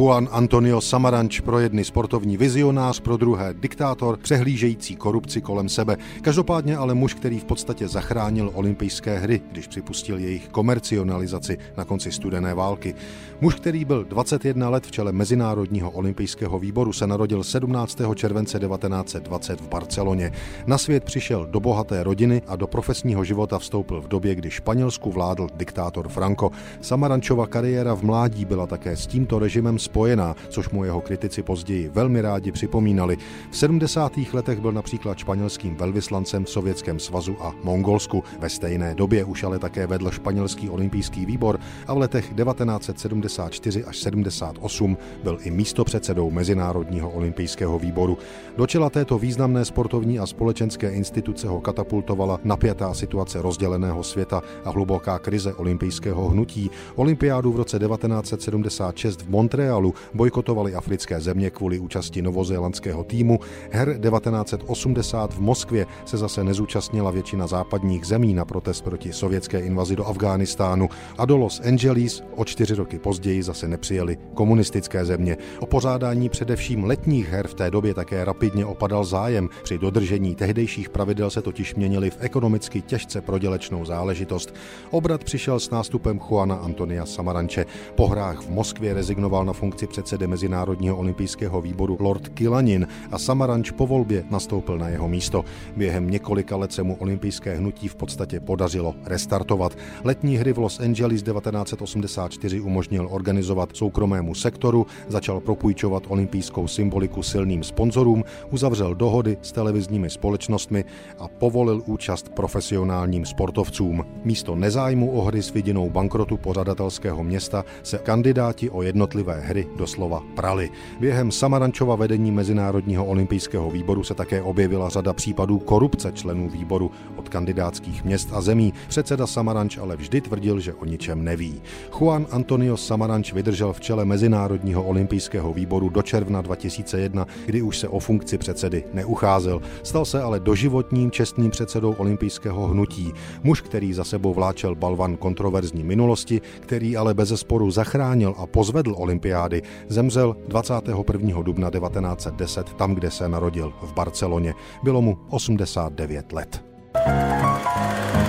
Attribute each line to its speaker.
Speaker 1: Juan Antonio Samaranč pro jedny sportovní vizionář, pro druhé diktátor, přehlížející korupci kolem sebe. Každopádně ale muž, který v podstatě zachránil olympijské hry, když připustil jejich komercionalizaci na konci studené války. Muž, který byl 21 let v čele Mezinárodního olympijského výboru, se narodil 17. července 1920 v Barceloně. Na svět přišel do bohaté rodiny a do profesního života vstoupil v době, kdy Španělsku vládl diktátor Franco. Samarančova kariéra v mládí byla také s tímto režimem spojená, což mu jeho kritici později velmi rádi připomínali. V 70. letech byl například španělským velvyslancem v Sovětském svazu a Mongolsku. Ve stejné době už ale také vedl španělský olympijský výbor a v letech 1974 až 78 byl i místopředsedou Mezinárodního olympijského výboru. Do čela této významné sportovní a společenské instituce ho katapultovala napjatá situace rozděleného světa a hluboká krize olympijského hnutí. Olympiádu v roce 1976 v Montrealu bojkotovali africké země kvůli účasti novozélandského týmu. Her 1980 v Moskvě se zase nezúčastnila většina západních zemí na protest proti sovětské invazi do Afghánistánu a do Los Angeles o čtyři roky později zase nepřijeli komunistické země. O pořádání především letních her v té době také rapidně opadal zájem. Při dodržení tehdejších pravidel se totiž měnili v ekonomicky těžce prodělečnou záležitost. Obrat přišel s nástupem Juana Antonia Samaranče. Po hrách v Moskvě rezignoval na funkci předsedy Mezinárodního olympijského výboru Lord Kilanin a Samaranč po volbě nastoupil na jeho místo. Během několika let se mu olympijské hnutí v podstatě podařilo restartovat. Letní hry v Los Angeles 1984 umožnil organizovat soukromému sektoru, začal propůjčovat olympijskou symboliku silným sponzorům, uzavřel dohody s televizními společnostmi a povolil účast profesionálním sportovcům. Místo nezájmu o hry s vidinou bankrotu pořadatelského města se kandidáti o jednotlivé hry doslova prali. Během Samarančova vedení Mezinárodního olympijského výboru se také objevila řada případů korupce členů výboru od kandidátských měst a zemí. Předseda Samaranč ale vždy tvrdil, že o ničem neví. Juan Antonio Samaranč vydržel v čele Mezinárodního olympijského výboru do června 2001, kdy už se o funkci předsedy neucházel. Stal se ale doživotním čestným předsedou olympijského hnutí. Muž, který za sebou vláčel balvan kontroverzní minulosti, který ale bez sporu zachránil a pozvedl olympiády, zemřel 21. dubna 1910 tam, kde se narodil, v Barceloně. Bylo mu 89 let. thank you